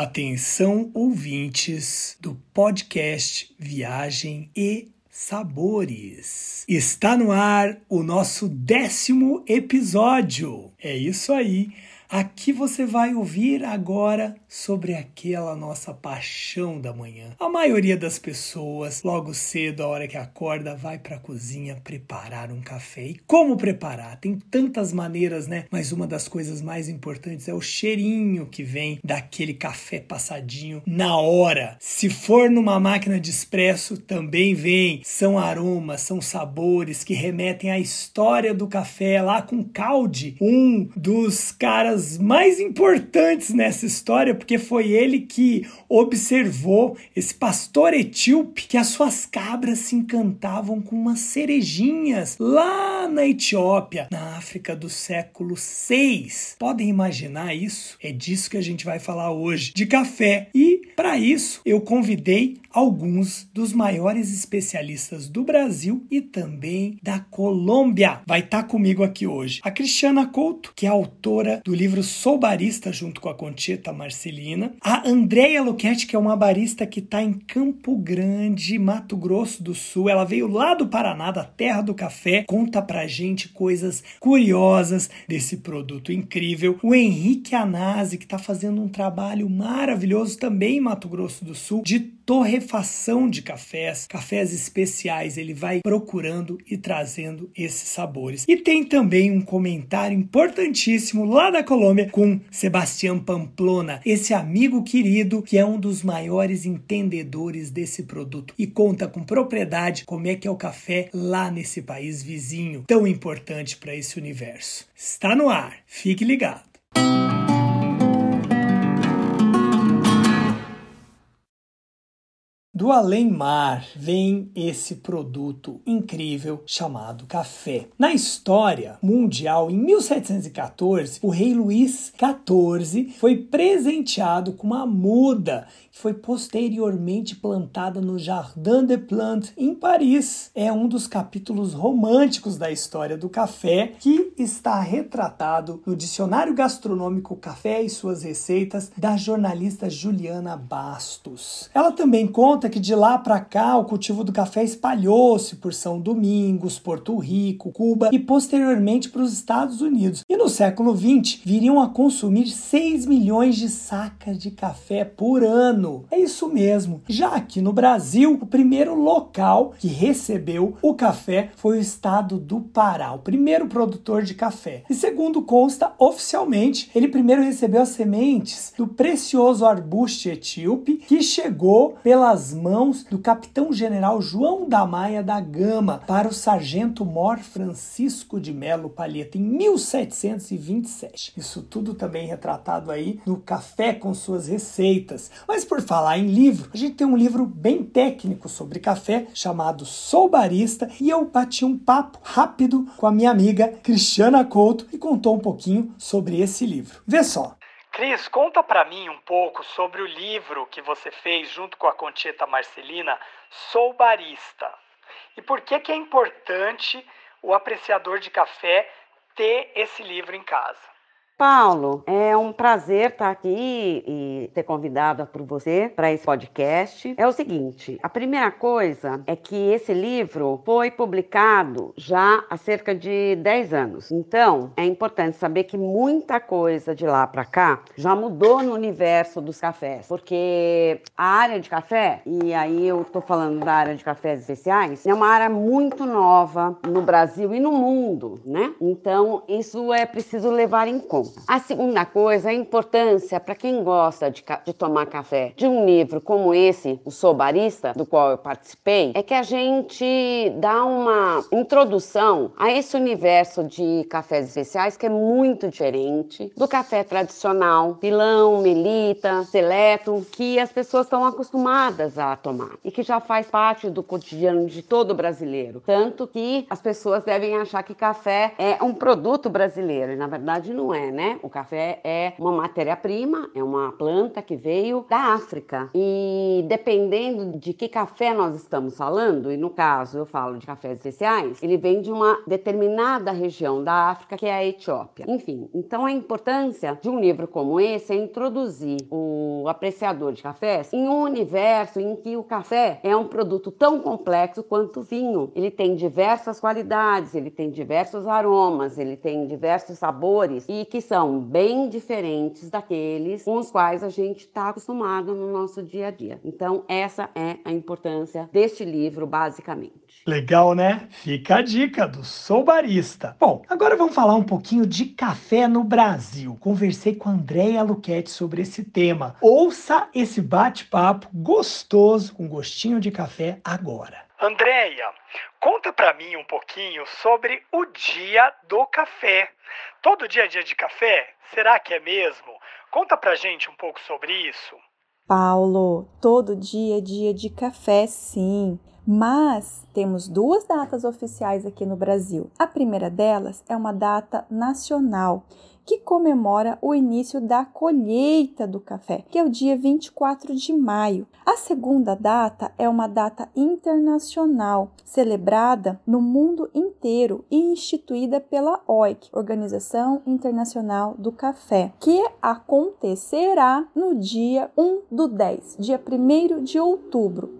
Atenção, ouvintes do podcast Viagem e Sabores. Está no ar o nosso décimo episódio. É isso aí. Aqui você vai ouvir agora sobre aquela nossa paixão da manhã. A maioria das pessoas, logo cedo, a hora que acorda, vai para a cozinha preparar um café. E como preparar? Tem tantas maneiras, né? Mas uma das coisas mais importantes é o cheirinho que vem daquele café passadinho na hora. Se for numa máquina de espresso, também vem. São aromas, são sabores que remetem à história do café lá com Caldi, um dos caras mais importantes nessa história, porque foi ele que observou esse pastor etíope que as suas cabras se encantavam com umas cerejinhas lá na Etiópia, na África do século 6. Podem imaginar isso? É disso que a gente vai falar hoje, de café. E para isso eu convidei alguns dos maiores especialistas do Brasil e também da Colômbia. Vai estar tá comigo aqui hoje a Cristiana Couto, que é autora do livro livro Sou Barista, junto com a Conchita Marcelina. A Andrea Luquete, que é uma barista que está em Campo Grande, Mato Grosso do Sul. Ela veio lá do Paraná, da terra do café. Conta pra gente coisas curiosas desse produto incrível. O Henrique Anasi, que está fazendo um trabalho maravilhoso também em Mato Grosso do Sul, de torrefação de cafés, cafés especiais. Ele vai procurando e trazendo esses sabores. E tem também um comentário importantíssimo lá da Colômbia com Sebastião Pamplona, esse amigo querido que é um dos maiores entendedores desse produto e conta com propriedade como é que é o café lá nesse país vizinho, tão importante para esse universo. Está no ar, fique ligado. Do além-mar vem esse produto incrível chamado café. Na história mundial, em 1714, o rei Luís XIV foi presenteado com uma muda que foi posteriormente plantada no Jardin des Plantes, em Paris. É um dos capítulos românticos da história do café que está retratado no Dicionário Gastronômico Café e Suas Receitas da jornalista Juliana Bastos. Ela também conta que de lá para cá o cultivo do café espalhou-se por São Domingos, Porto Rico, Cuba e posteriormente para os Estados Unidos. E no século XX viriam a consumir 6 milhões de sacas de café por ano. É isso mesmo. Já aqui no Brasil, o primeiro local que recebeu o café foi o estado do Pará, o primeiro produtor de café. E segundo consta oficialmente, ele primeiro recebeu as sementes do precioso arbusto etíope que chegou pelas mãos do capitão-general João da Maia da Gama para o sargento Mor Francisco de Melo Palheta em 1727. Isso tudo também retratado aí no Café com suas receitas. Mas por falar em livro, a gente tem um livro bem técnico sobre café chamado Sou Barista e eu bati um papo rápido com a minha amiga Cristiana Couto e contou um pouquinho sobre esse livro. Vê só. Cris, conta para mim um pouco sobre o livro que você fez junto com a Conchita Marcelina, Sou Barista. E por que, que é importante o apreciador de café ter esse livro em casa? Paulo, é um prazer estar aqui e ter convidado por você para esse podcast. É o seguinte: a primeira coisa é que esse livro foi publicado já há cerca de 10 anos. Então, é importante saber que muita coisa de lá para cá já mudou no universo dos cafés, porque a área de café, e aí eu estou falando da área de cafés especiais, é uma área muito nova no Brasil e no mundo, né? Então, isso é preciso levar em conta. A segunda coisa, a importância para quem gosta de, de, tomar café de um livro como esse, O Sou Barista, do qual eu participei, é que a gente dá uma introdução a esse universo de cafés especiais que é muito diferente do café tradicional, pilão, melita, seleto, que as pessoas estão acostumadas a tomar e que já faz parte do cotidiano de todo brasileiro. Tanto que as pessoas devem achar que café é um produto brasileiro, e na verdade não é, né? Né? O café é uma matéria-prima, é uma planta que veio da África. E dependendo de que café nós estamos falando, e no caso eu falo de cafés especiais, ele vem de uma determinada região da África, que é a Etiópia. Enfim, então a importância de um livro como esse é introduzir o apreciador de cafés em um universo em que o café é um produto tão complexo quanto o vinho. Ele tem diversas qualidades, ele tem diversos aromas, ele tem diversos sabores e que são bem diferentes daqueles com os quais a gente está acostumado no nosso dia a dia. Então, essa é a importância deste livro, basicamente. Legal, né? Fica a dica do Sou Barista. Bom, agora vamos falar um pouquinho de café no Brasil. Conversei com a Andréia Luquete sobre esse tema. Ouça esse bate-papo gostoso, com gostinho de café agora. Andréia, conta para mim um pouquinho sobre o dia do café. Todo dia é dia de café? Será que é mesmo? Conta pra gente um pouco sobre isso. Paulo, todo dia é dia de café, sim. Mas temos duas datas oficiais aqui no Brasil. A primeira delas é uma data nacional que comemora o início da colheita do café, que é o dia 24 de maio. A segunda data é uma data internacional, celebrada no mundo inteiro e instituída pela OIC, Organização Internacional do Café, que acontecerá no dia 1 do 10, dia 1 de outubro.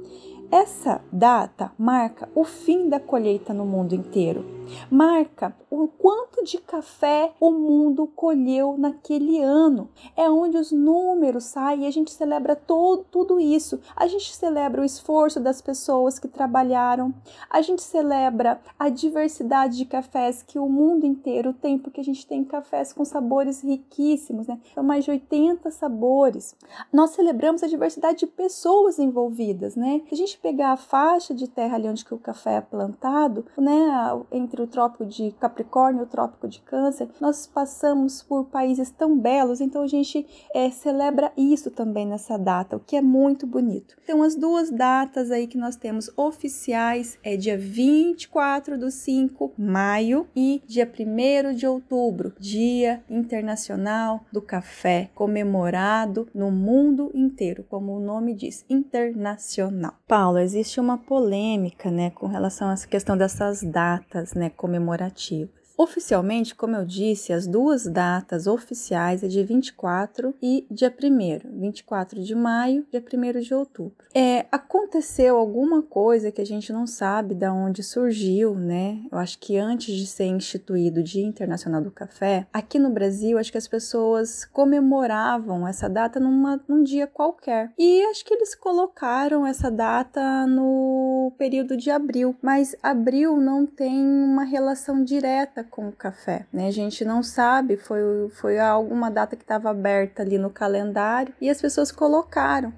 Essa data marca o fim da colheita no mundo inteiro marca o quanto de café o mundo colheu naquele ano. É onde os números saem e a gente celebra todo, tudo isso. A gente celebra o esforço das pessoas que trabalharam, a gente celebra a diversidade de cafés que o mundo inteiro tem, porque a gente tem cafés com sabores riquíssimos, né? São mais de 80 sabores. Nós celebramos a diversidade de pessoas envolvidas, né? Se a gente pegar a faixa de terra ali onde que o café é plantado, né, entre entre o Trópico de Capricórnio e o Trópico de Câncer, nós passamos por países tão belos, então a gente é, celebra isso também nessa data, o que é muito bonito. Então, as duas datas aí que nós temos oficiais é dia 24 do 5, maio, e dia 1 de outubro, Dia Internacional do Café, comemorado no mundo inteiro, como o nome diz, internacional. Paulo, existe uma polêmica, né, com relação a essa questão dessas datas, né, comemorativas. Oficialmente, como eu disse, as duas datas oficiais é dia 24 e dia 1 24 de maio, dia 1 de outubro. É, aconteceu alguma coisa que a gente não sabe de onde surgiu, né? Eu acho que antes de ser instituído o Dia Internacional do Café, aqui no Brasil, acho que as pessoas comemoravam essa data numa, num dia qualquer. E acho que eles colocaram essa data no período de abril, mas abril não tem uma relação direta com o café, né? A gente não sabe, foi, foi alguma data que estava aberta ali no calendário e as pessoas colocaram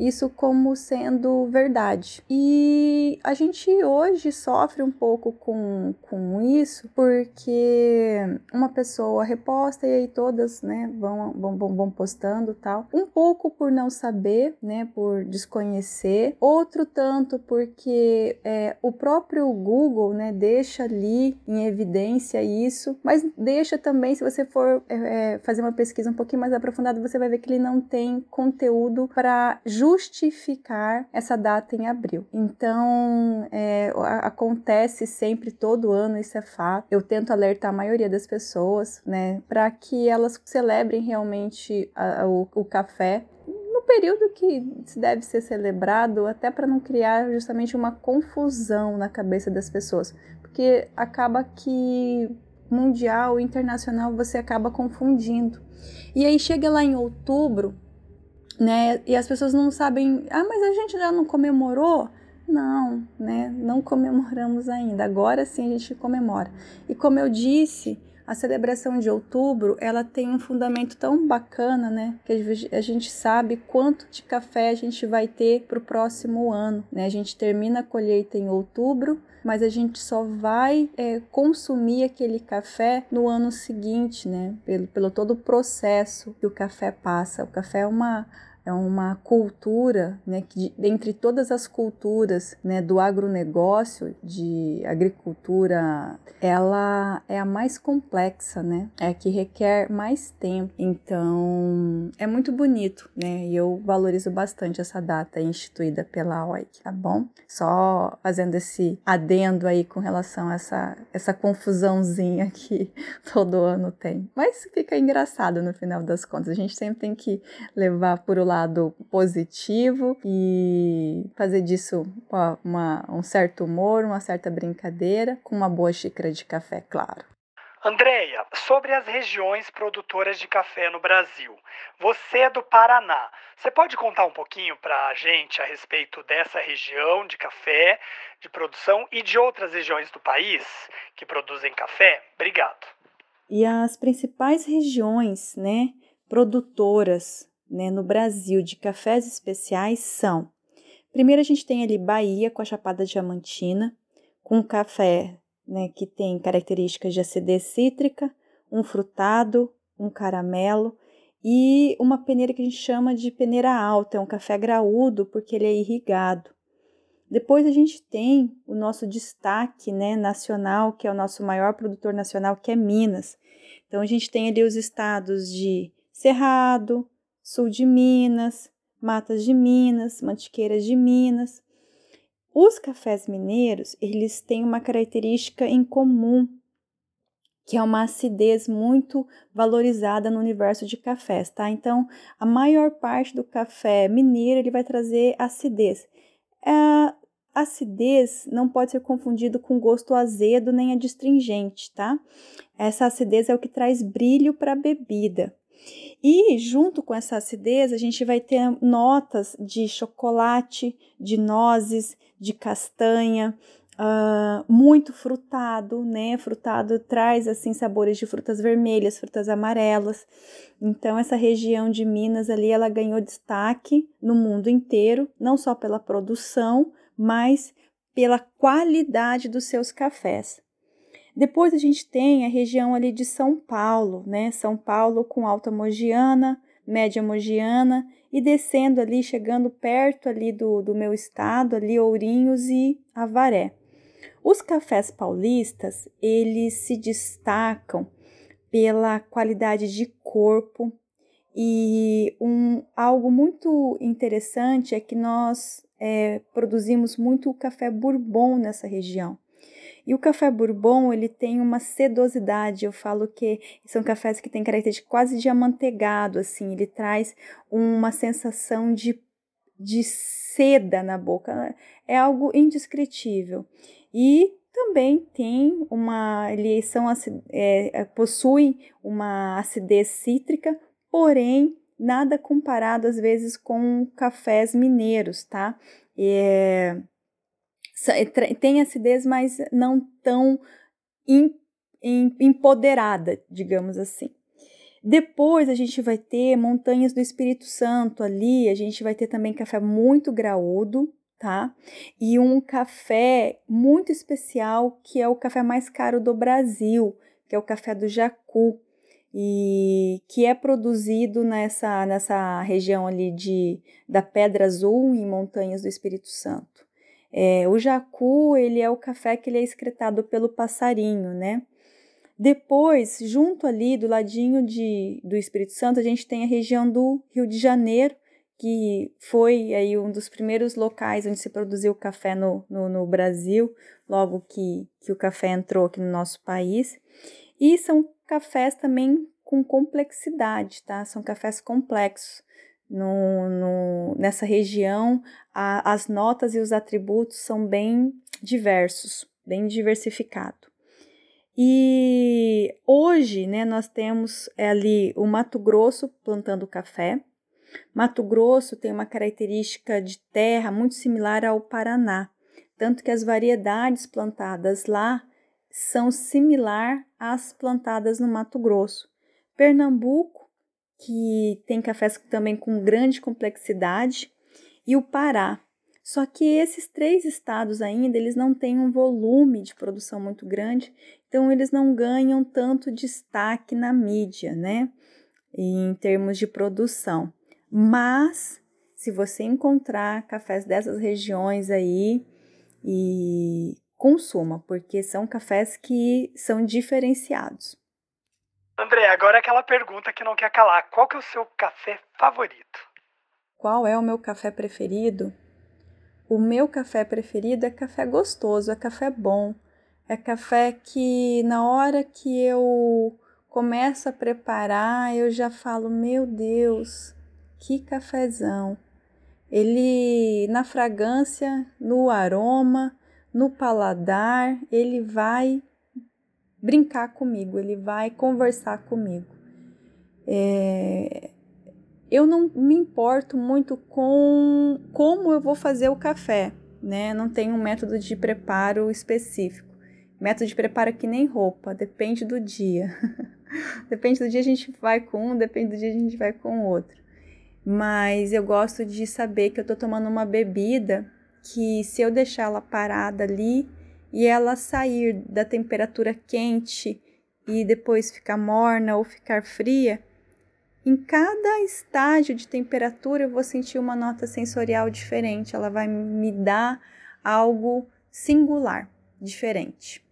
isso como sendo verdade. E a gente hoje sofre um pouco com, com isso, porque uma pessoa reposta e aí todas né, vão, vão, vão postando tal. Um pouco por não saber, né, por desconhecer, outro tanto porque é, o próprio Google né, deixa ali em evidência isso, mas deixa também, se você for é, é fazer uma pesquisa um pouquinho mais aprofundada, você vai ver que ele não tem conteúdo para justificar justificar essa data em abril. Então, é, acontece sempre, todo ano, isso é fato. Eu tento alertar a maioria das pessoas, né, para que elas celebrem realmente a, a, o, o café no período que deve ser celebrado, até para não criar justamente uma confusão na cabeça das pessoas, porque acaba que mundial, internacional, você acaba confundindo. E aí chega lá em outubro, né? E as pessoas não sabem, ah, mas a gente já não comemorou? Não, né? Não comemoramos ainda. Agora sim a gente comemora. E como eu disse, a celebração de outubro, ela tem um fundamento tão bacana, né? Que a gente sabe quanto de café a gente vai ter para o próximo ano, né? A gente termina a colheita em outubro, mas a gente só vai é, consumir aquele café no ano seguinte, né? Pelo, pelo todo o processo que o café passa. O café é uma é uma cultura, né, que dentre todas as culturas, né, do agronegócio, de agricultura, ela é a mais complexa, né, é a que requer mais tempo. Então, é muito bonito, né, e eu valorizo bastante essa data instituída pela OIC, tá bom? Só fazendo esse adendo aí com relação a essa, essa confusãozinha que todo ano tem. Mas fica engraçado no final das contas. A gente sempre tem que levar por o lado positivo e fazer disso uma, um certo humor, uma certa brincadeira, com uma boa xícara de café, claro. Andreia, sobre as regiões produtoras de café no Brasil. Você é do Paraná. Você pode contar um pouquinho para a gente a respeito dessa região de café, de produção e de outras regiões do país que produzem café? Obrigado. E as principais regiões, né, produtoras, né, no Brasil de cafés especiais são: primeiro a gente tem ali Bahia com a Chapada Diamantina, com café né, que tem características de acidez cítrica, um frutado, um caramelo e uma peneira que a gente chama de peneira alta, é um café graúdo porque ele é irrigado. Depois a gente tem o nosso destaque né, nacional, que é o nosso maior produtor nacional, que é Minas. Então a gente tem ali os estados de Cerrado, Sul de Minas, Matas de Minas, Mantiqueiras de Minas. Os cafés mineiros, eles têm uma característica em comum, que é uma acidez muito valorizada no universo de cafés, tá? Então, a maior parte do café mineiro, ele vai trazer acidez. A acidez não pode ser confundido com gosto azedo nem adstringente, tá? Essa acidez é o que traz brilho para a bebida. E junto com essa acidez, a gente vai ter notas de chocolate, de nozes, de castanha, uh, muito frutado, né? Frutado traz assim sabores de frutas vermelhas, frutas amarelas. Então essa região de Minas ali, ela ganhou destaque no mundo inteiro, não só pela produção, mas pela qualidade dos seus cafés. Depois a gente tem a região ali de São Paulo, né? São Paulo com Alta Mogiana, Média Mogiana e descendo ali, chegando perto ali do, do meu estado, ali Ourinhos e Avaré. Os cafés paulistas, eles se destacam pela qualidade de corpo e um, algo muito interessante é que nós é, produzimos muito café bourbon nessa região. E o café bourbon, ele tem uma sedosidade, eu falo que são cafés que têm característica quase de amanteigado, assim, ele traz uma sensação de, de seda na boca, é algo indescritível. E também tem uma, eles são, é, possuem uma acidez cítrica, porém nada comparado às vezes com cafés mineiros, tá? É, tem acidez, mas não tão empoderada, digamos assim. Depois a gente vai ter montanhas do Espírito Santo ali, a gente vai ter também café muito graúdo, tá? E um café muito especial, que é o café mais caro do Brasil, que é o café do Jacu, e que é produzido nessa, nessa região ali de, da Pedra Azul, em Montanhas do Espírito Santo. É, o jacu, ele é o café que ele é excretado pelo passarinho, né? Depois, junto ali, do ladinho de, do Espírito Santo, a gente tem a região do Rio de Janeiro, que foi aí um dos primeiros locais onde se produziu café no, no, no Brasil, logo que, que o café entrou aqui no nosso país. E são cafés também com complexidade, tá? São cafés complexos no, no, nessa região, a, as notas e os atributos são bem diversos, bem diversificados. E hoje, né, nós temos ali o Mato Grosso plantando café. Mato Grosso tem uma característica de terra muito similar ao Paraná, tanto que as variedades plantadas lá são similar às plantadas no Mato Grosso. Pernambuco que tem cafés também com grande complexidade, e o Pará. Só que esses três estados ainda, eles não têm um volume de produção muito grande, então eles não ganham tanto destaque na mídia, né? Em termos de produção. Mas se você encontrar cafés dessas regiões aí e consuma, porque são cafés que são diferenciados. André, agora aquela pergunta que não quer calar. Qual que é o seu café favorito? Qual é o meu café preferido? O meu café preferido é café gostoso, é café bom, é café que na hora que eu começo a preparar, eu já falo, meu Deus, que cafezão. Ele na fragrância, no aroma, no paladar, ele vai brincar comigo, ele vai conversar comigo. É, eu não me importo muito com como eu vou fazer o café, né? Não tenho um método de preparo específico. Método de preparo é que nem roupa, depende do dia. depende do dia a gente vai com um, depende do dia a gente vai com outro. Mas eu gosto de saber que eu tô tomando uma bebida que se eu deixar ela parada ali, e ela sair da temperatura quente e depois ficar morna ou ficar fria, em cada estágio de temperatura eu vou sentir uma nota sensorial diferente, ela vai me dar algo singular, diferente.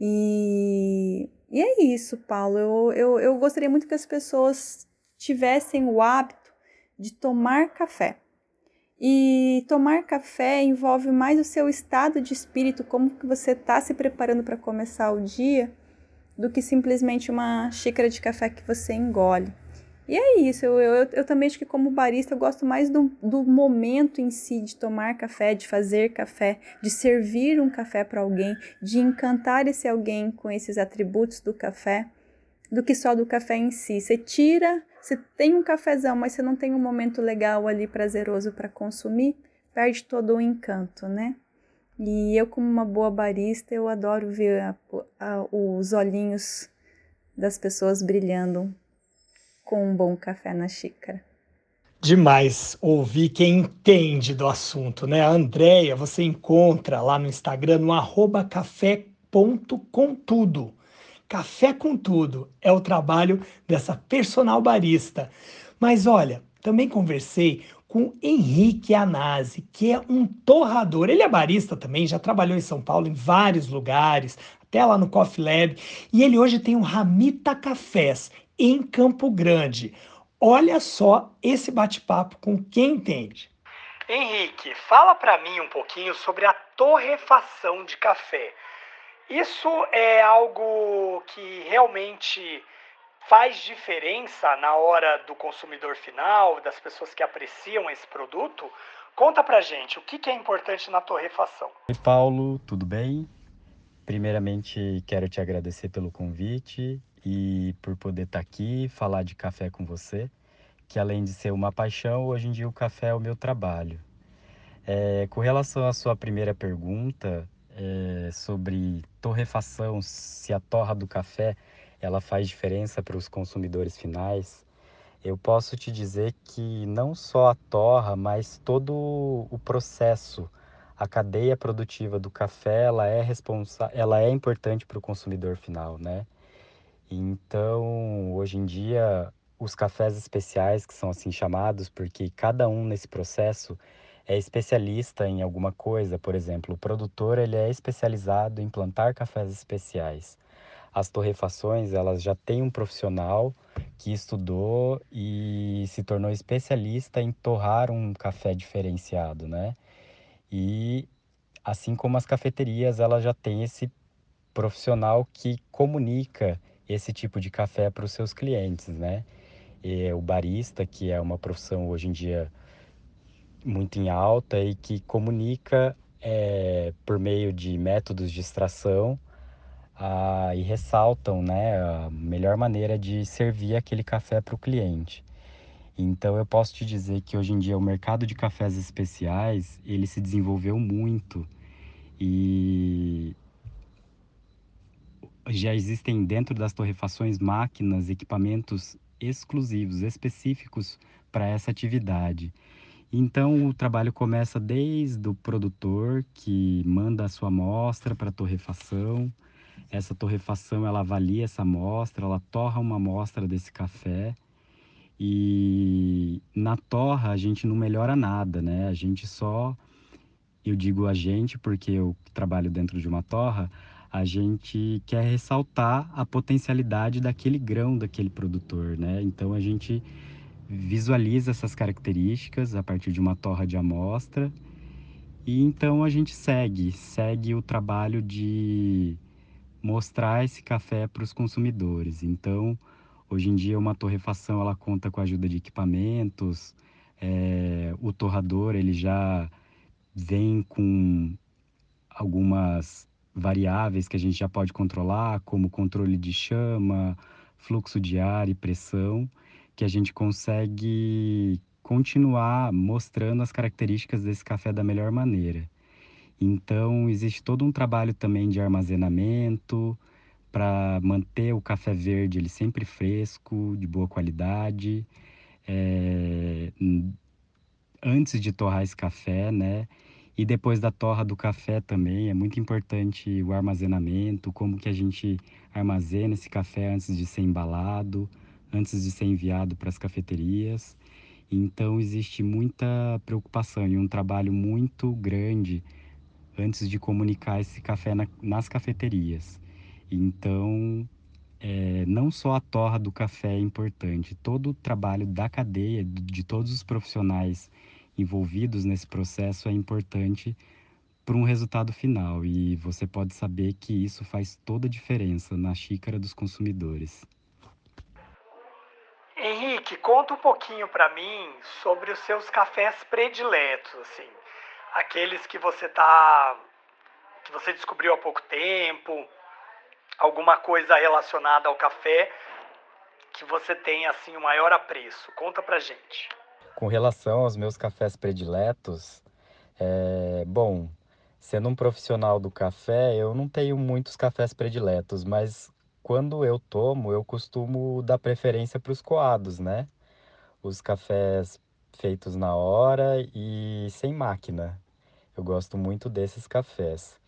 E, e é isso, Paulo. Eu, eu, eu gostaria muito que as pessoas tivessem o hábito de tomar café. E tomar café envolve mais o seu estado de espírito, como que você está se preparando para começar o dia, do que simplesmente uma xícara de café que você engole. E é isso, eu, eu, eu também acho que como barista eu gosto mais do, do momento em si de tomar café, de fazer café, de servir um café para alguém, de encantar esse alguém com esses atributos do café, do que só do café em si. Você tira você tem um cafezão, mas você não tem um momento legal ali prazeroso para consumir, perde todo o encanto, né? E eu, como uma boa barista, eu adoro ver a, a, os olhinhos das pessoas brilhando com um bom café na xícara. Demais ouvir quem entende do assunto, né? A Andrea, você encontra lá no Instagram no arroba. Café com Tudo é o trabalho dessa personal barista. Mas olha, também conversei com Henrique Anasi, que é um torrador. Ele é barista também, já trabalhou em São Paulo em vários lugares, até lá no Coffee Lab, e ele hoje tem um Ramita Cafés em Campo Grande. Olha só esse bate-papo com quem entende. Henrique, fala para mim um pouquinho sobre a torrefação de café. Isso é algo que realmente faz diferença na hora do consumidor final, das pessoas que apreciam esse produto? Conta pra gente, o que é importante na torrefação? Oi, Paulo, tudo bem? Primeiramente, quero te agradecer pelo convite e por poder estar aqui, falar de café com você, que além de ser uma paixão, hoje em dia o café é o meu trabalho. É, com relação à sua primeira pergunta, é, sobre torrefação, se a torra do café ela faz diferença para os consumidores finais, eu posso te dizer que não só a torra, mas todo o processo, a cadeia produtiva do café, ela é responsa ela é importante para o consumidor final, né? Então, hoje em dia, os cafés especiais, que são assim chamados, porque cada um nesse processo é especialista em alguma coisa, por exemplo, o produtor ele é especializado em plantar cafés especiais. As torrefações, elas já têm um profissional que estudou e se tornou especialista em torrar um café diferenciado, né? E assim como as cafeterias, elas já têm esse profissional que comunica esse tipo de café para os seus clientes, né? E o barista, que é uma profissão hoje em dia muito em alta e que comunica é, por meio de métodos de extração e ressaltam né, a melhor maneira de servir aquele café para o cliente. Então eu posso te dizer que hoje em dia o mercado de cafés especiais ele se desenvolveu muito e já existem dentro das torrefações máquinas, equipamentos exclusivos, específicos para essa atividade. Então o trabalho começa desde o produtor que manda a sua amostra para a torrefação. Essa torrefação ela avalia essa amostra, ela torra uma amostra desse café E na torra a gente não melhora nada, né? A gente só, eu digo a gente porque eu trabalho dentro de uma torra, a gente quer ressaltar a potencialidade daquele grão daquele produtor, né? Então a gente visualiza essas características a partir de uma torra de amostra e então a gente segue, segue o trabalho de mostrar esse café para os consumidores. Então, hoje em dia, uma torrefação ela conta com a ajuda de equipamentos, é, o torrador ele já vem com algumas variáveis que a gente já pode controlar, como controle de chama, fluxo de ar e pressão, que a gente consegue continuar mostrando as características desse café da melhor maneira. Então, existe todo um trabalho também de armazenamento para manter o café verde ele sempre fresco, de boa qualidade. É, antes de torrar esse café, né? E depois da torra do café também é muito importante o armazenamento, como que a gente armazena esse café antes de ser embalado, antes de ser enviado para as cafeterias. Então existe muita preocupação e um trabalho muito grande antes de comunicar esse café na, nas cafeterias. Então, é, não só a torra do café é importante, todo o trabalho da cadeia, de todos os profissionais envolvidos nesse processo é importante para um resultado final e você pode saber que isso faz toda a diferença na xícara dos consumidores. Henrique, conta um pouquinho para mim sobre os seus cafés prediletos, assim, aqueles que você tá que você descobriu há pouco tempo, alguma coisa relacionada ao café que você tem assim o maior apreço. Conta pra gente. Com relação aos meus cafés prediletos, é, bom, sendo um profissional do café, eu não tenho muitos cafés prediletos, mas quando eu tomo, eu costumo dar preferência para os coados, né? Os cafés feitos na hora e sem máquina. Eu gosto muito desses cafés.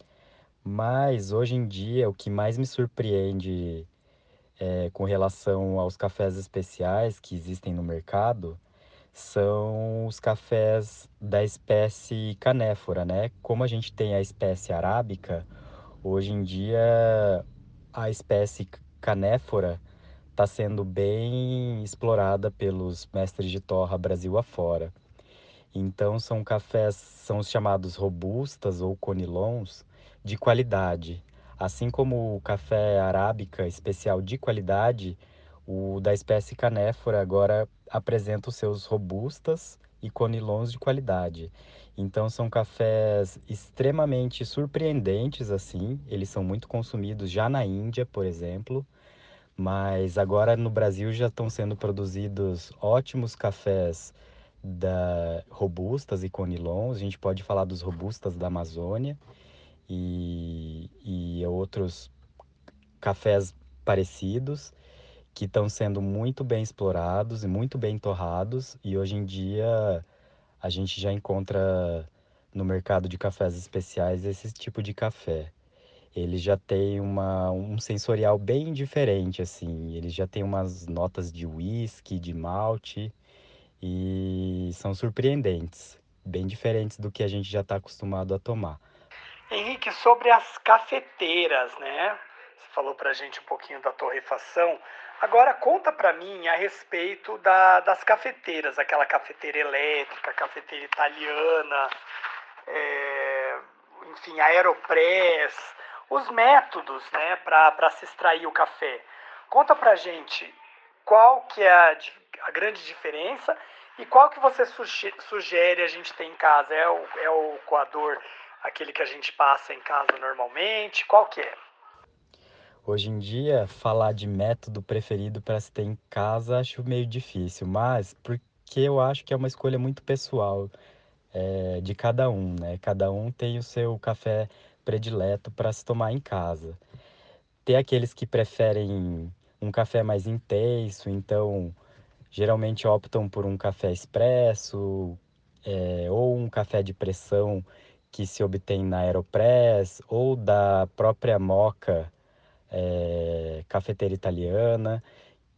Mas hoje em dia, o que mais me surpreende é, com relação aos cafés especiais que existem no mercado são os cafés da espécie canéfora, né? Como a gente tem a espécie arábica, hoje em dia a espécie canéfora está sendo bem explorada pelos mestres de torra Brasil afora. Então são cafés, são os chamados robustas ou conilons de qualidade. Assim como o café arábica especial de qualidade, o da espécie canéfora agora apresenta os seus robustas e conilons de qualidade. Então são cafés extremamente surpreendentes assim, eles são muito consumidos já na Índia, por exemplo, mas agora no Brasil já estão sendo produzidos ótimos cafés da robustas e conilons. A gente pode falar dos robustas da Amazônia e, e outros cafés parecidos que estão sendo muito bem explorados e muito bem torrados. E hoje em dia a gente já encontra no mercado de cafés especiais esse tipo de café. Ele já tem uma, um sensorial bem diferente, assim. Ele já tem umas notas de whisky, de malte e são surpreendentes, bem diferentes do que a gente já está acostumado a tomar. Henrique, sobre as cafeteiras, né? Você falou para a gente um pouquinho da torrefação. Agora conta para mim a respeito da, das cafeteiras, aquela cafeteira elétrica, cafeteira italiana, é, enfim, aeropress, os métodos né, para se extrair o café. Conta para gente qual que é a, a, grande diferença e qual que você sugere a gente ter em casa. É o, é o coador, aquele que a gente passa em casa normalmente? Qual que é? Hoje em dia, falar de método preferido para se ter em casa acho meio difícil, mas porque eu acho que é uma escolha muito pessoal é, de cada um, né? Cada um tem o seu café predileto para se tomar em casa. Tem aqueles que preferem um café mais intenso, então geralmente optam por um café expresso é, ou um café de pressão que se obtém na Aeropress ou da própria moca é, cafeteira italiana,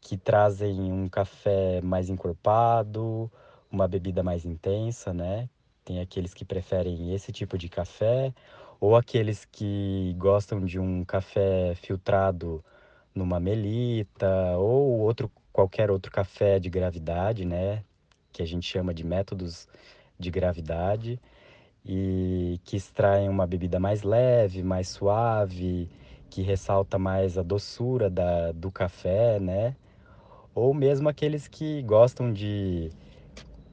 que trazem um café mais encorpado, uma bebida mais intensa, né? Tem aqueles que preferem esse tipo de café, ou aqueles que gostam de um café filtrado numa melita, ou outro qualquer outro café de gravidade, né? Que a gente chama de métodos de gravidade e que extraem uma bebida mais leve, mais suave, que ressalta mais a doçura da, do café, né? Ou mesmo aqueles que gostam de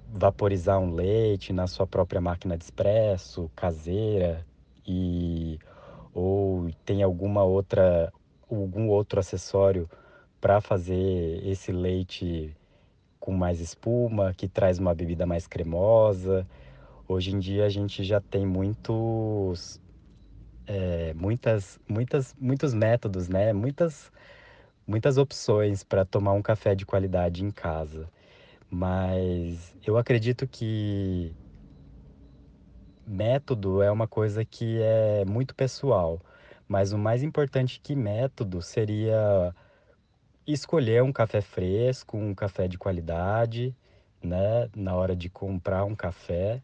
vaporizar um leite na sua própria máquina de espresso caseira e ou tem alguma outra algum outro acessório para fazer esse leite com mais espuma, que traz uma bebida mais cremosa. Hoje em dia a gente já tem muitos, é, muitas, muitas, muitos métodos, né? Muitas, muitas opções para tomar um café de qualidade em casa. Mas eu acredito que método é uma coisa que é muito pessoal. Mas o mais importante que método seria escolher um café fresco, um café de qualidade, né, na hora de comprar um café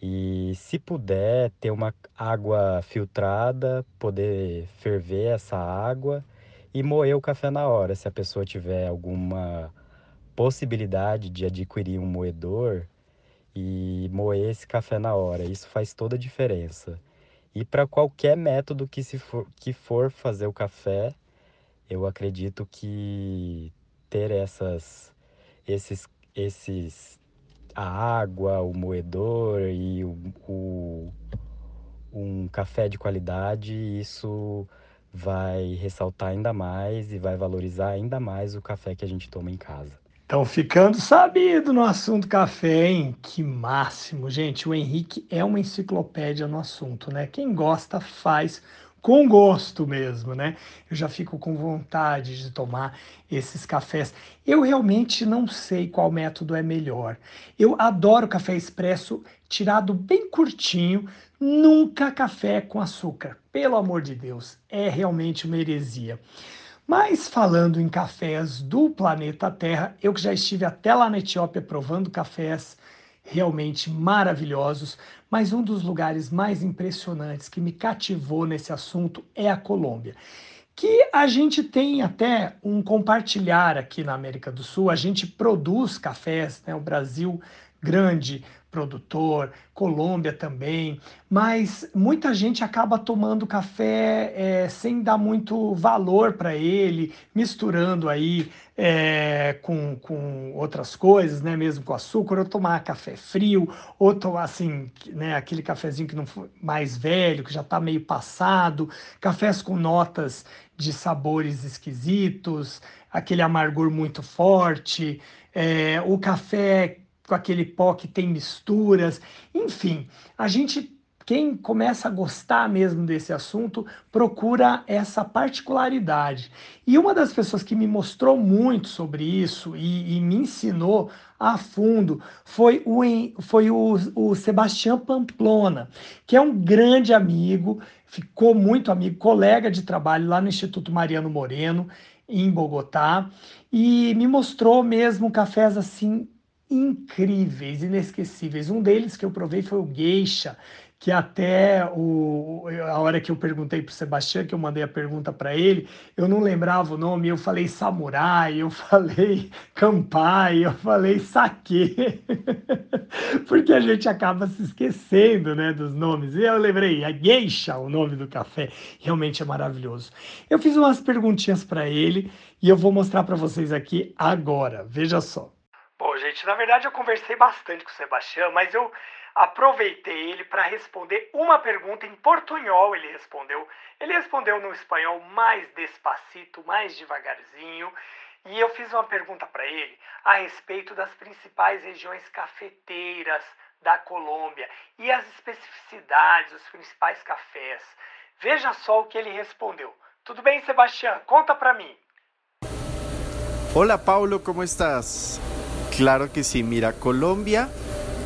e se puder ter uma água filtrada, poder ferver essa água e moer o café na hora. Se a pessoa tiver alguma possibilidade de adquirir um moedor e moer esse café na hora, isso faz toda a diferença. E para qualquer método que, se for, que for fazer o café, eu acredito que ter essas, esses, esses a água, o moedor e o, o, um café de qualidade, isso vai ressaltar ainda mais e vai valorizar ainda mais o café que a gente toma em casa. Então, ficando sabido no assunto café, hein? Que máximo, gente. O Henrique é uma enciclopédia no assunto, né? Quem gosta faz com gosto mesmo, né? Eu já fico com vontade de tomar esses cafés. Eu realmente não sei qual método é melhor. Eu adoro café expresso tirado bem curtinho, nunca café com açúcar. Pelo amor de Deus, é realmente uma heresia. Mas falando em cafés do planeta Terra, eu que já estive até lá na Etiópia provando cafés realmente maravilhosos, mas um dos lugares mais impressionantes que me cativou nesse assunto é a Colômbia. Que a gente tem até um compartilhar aqui na América do Sul, a gente produz cafés, né? O Brasil grande produtor, Colômbia também, mas muita gente acaba tomando café é, sem dar muito valor para ele, misturando aí é, com, com outras coisas, né, mesmo com açúcar, ou tomar café frio, ou tomar assim, né, aquele cafezinho que não foi mais velho, que já está meio passado, cafés com notas de sabores esquisitos, aquele amargor muito forte, é, o café com aquele pó que tem misturas, enfim, a gente quem começa a gostar mesmo desse assunto procura essa particularidade. E uma das pessoas que me mostrou muito sobre isso e, e me ensinou a fundo foi o, foi o, o Sebastião Pamplona, que é um grande amigo, ficou muito amigo, colega de trabalho lá no Instituto Mariano Moreno, em Bogotá, e me mostrou mesmo cafés assim incríveis, inesquecíveis. Um deles que eu provei foi o Geisha, que até o, a hora que eu perguntei para o Sebastião, que eu mandei a pergunta para ele, eu não lembrava o nome, eu falei samurai, eu falei campai, eu falei saque, porque a gente acaba se esquecendo né, dos nomes. E eu lembrei, a geisha, o nome do café, realmente é maravilhoso. Eu fiz umas perguntinhas para ele e eu vou mostrar para vocês aqui agora, veja só. Gente, na verdade eu conversei bastante com o Sebastião, mas eu aproveitei ele para responder uma pergunta em portunhol. Ele respondeu, ele respondeu no espanhol mais despacito, mais devagarzinho. E eu fiz uma pergunta para ele a respeito das principais regiões cafeteiras da Colômbia e as especificidades, os principais cafés. Veja só o que ele respondeu. Tudo bem, Sebastião? Conta para mim. Olá, Paulo, como estás? Claro que sí, mira, Colombia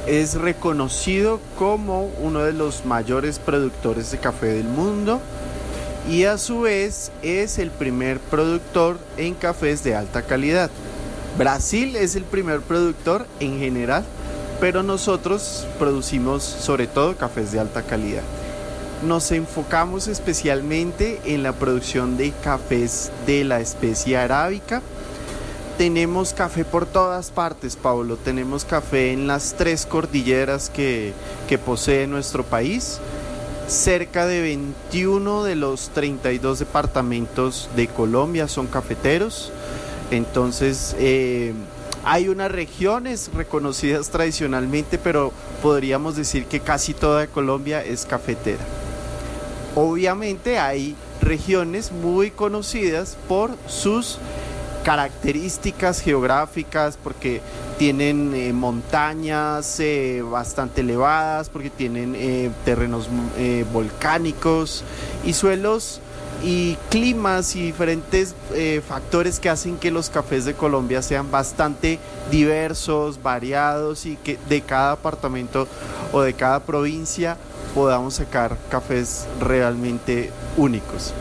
es reconocido como uno de los mayores productores de café del mundo y a su vez es el primer productor en cafés de alta calidad. Brasil es el primer productor en general, pero nosotros producimos sobre todo cafés de alta calidad. Nos enfocamos especialmente en la producción de cafés de la especie arábica. Tenemos café por todas partes, Pablo. Tenemos café en las tres cordilleras que, que posee nuestro país Cerca de 21 de los 32 departamentos de Colombia son cafeteros. Entonces, eh, hay unas regiones reconocidas tradicionalmente, pero podríamos decir que casi toda Colombia es cafetera. Obviamente hay regiones muy conocidas por sus características geográficas, porque tienen eh, montañas eh, bastante elevadas, porque tienen eh, terrenos volcánicos y suelos y climas y diferentes factores que hacen que los cafés de Colombia sean bastante diversos, variados y que de cada apartamento o de cada provincia podamos sacar cafés realmente únicos.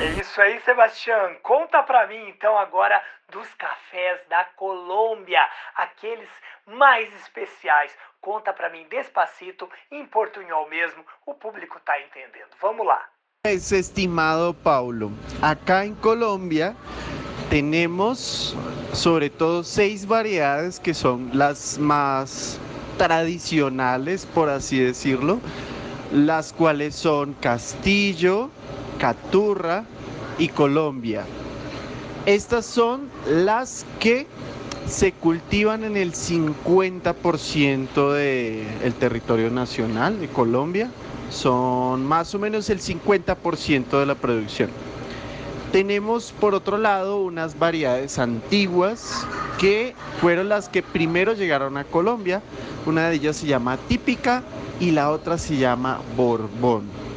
É isso aí, Sebastião. Conta para mim então agora dos cafés da Colômbia, aqueles mais especiais. Conta para mim despacito, em portunhol mesmo, o público está entendendo. Vamos lá. Es estimado Paulo, acá en Colombia tenemos sobre todo seis variedades que son las más tradicionales, por así decirlo, las cuales son Castillo, Caturra y Colombia. Estas son las que se cultivan en el 50% del territorio nacional de Colombia. Son más o menos el 50% de la producción. Tenemos por otro lado unas variedades antiguas que fueron las que primero llegaron a Colombia. Una de ellas se llama típica y la otra se llama Borbón.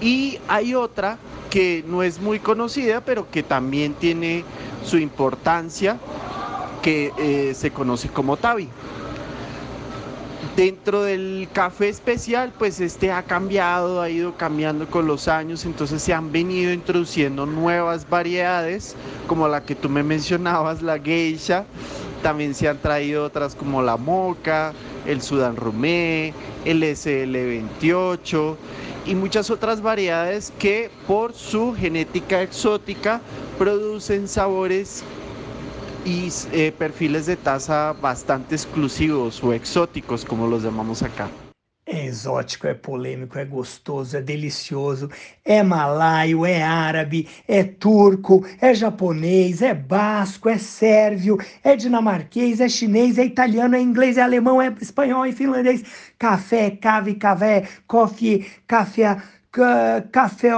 Y hay otra que no es muy conocida, pero que también tiene su importancia, que eh, se conoce como Tabi. Dentro del café especial, pues este ha cambiado, ha ido cambiando con los años, entonces se han venido introduciendo nuevas variedades, como la que tú me mencionabas, la geisha, también se han traído otras como la moca, el Sudán Rumé, el SL28 y muchas otras variedades que por su genética exótica producen sabores y eh, perfiles de taza bastante exclusivos o exóticos, como los llamamos acá. É exótico, é polêmico, é gostoso, é delicioso, é malaio, é árabe, é turco, é japonês, é basco, é sérvio, é dinamarquês, é chinês, é italiano, é inglês, é alemão, é espanhol, é finlandês. Café, cave, cavé, coffee, café, café,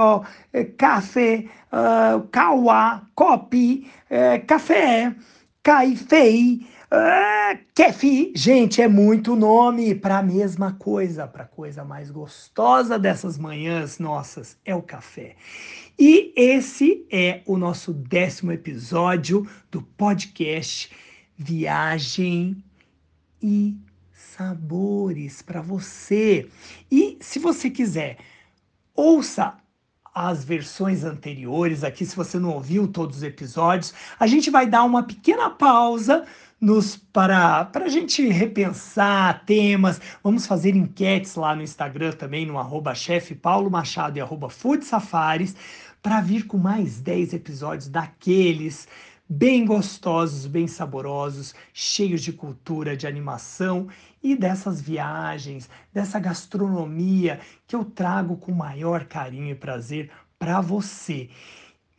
café, uh, cauá, copi, uh, café, caifei, ah, Kefi, gente, é muito nome para a mesma coisa, para a coisa mais gostosa dessas manhãs nossas, é o café. E esse é o nosso décimo episódio do podcast Viagem e Sabores para você. E se você quiser, ouça as versões anteriores aqui, se você não ouviu todos os episódios, a gente vai dar uma pequena pausa nos para para a gente repensar temas. Vamos fazer enquetes lá no Instagram também, no arroba chefe Paulo Machado e arroba Safaris, para vir com mais 10 episódios daqueles bem gostosos, bem saborosos, cheios de cultura, de animação e dessas viagens, dessa gastronomia que eu trago com maior carinho e prazer para você.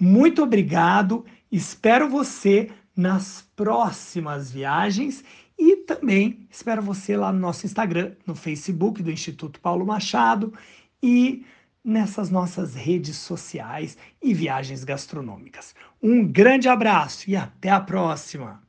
Muito obrigado, espero você nas próximas viagens e também espero você lá no nosso Instagram, no Facebook do Instituto Paulo Machado e nessas nossas redes sociais e viagens gastronômicas. Um grande abraço e até a próxima!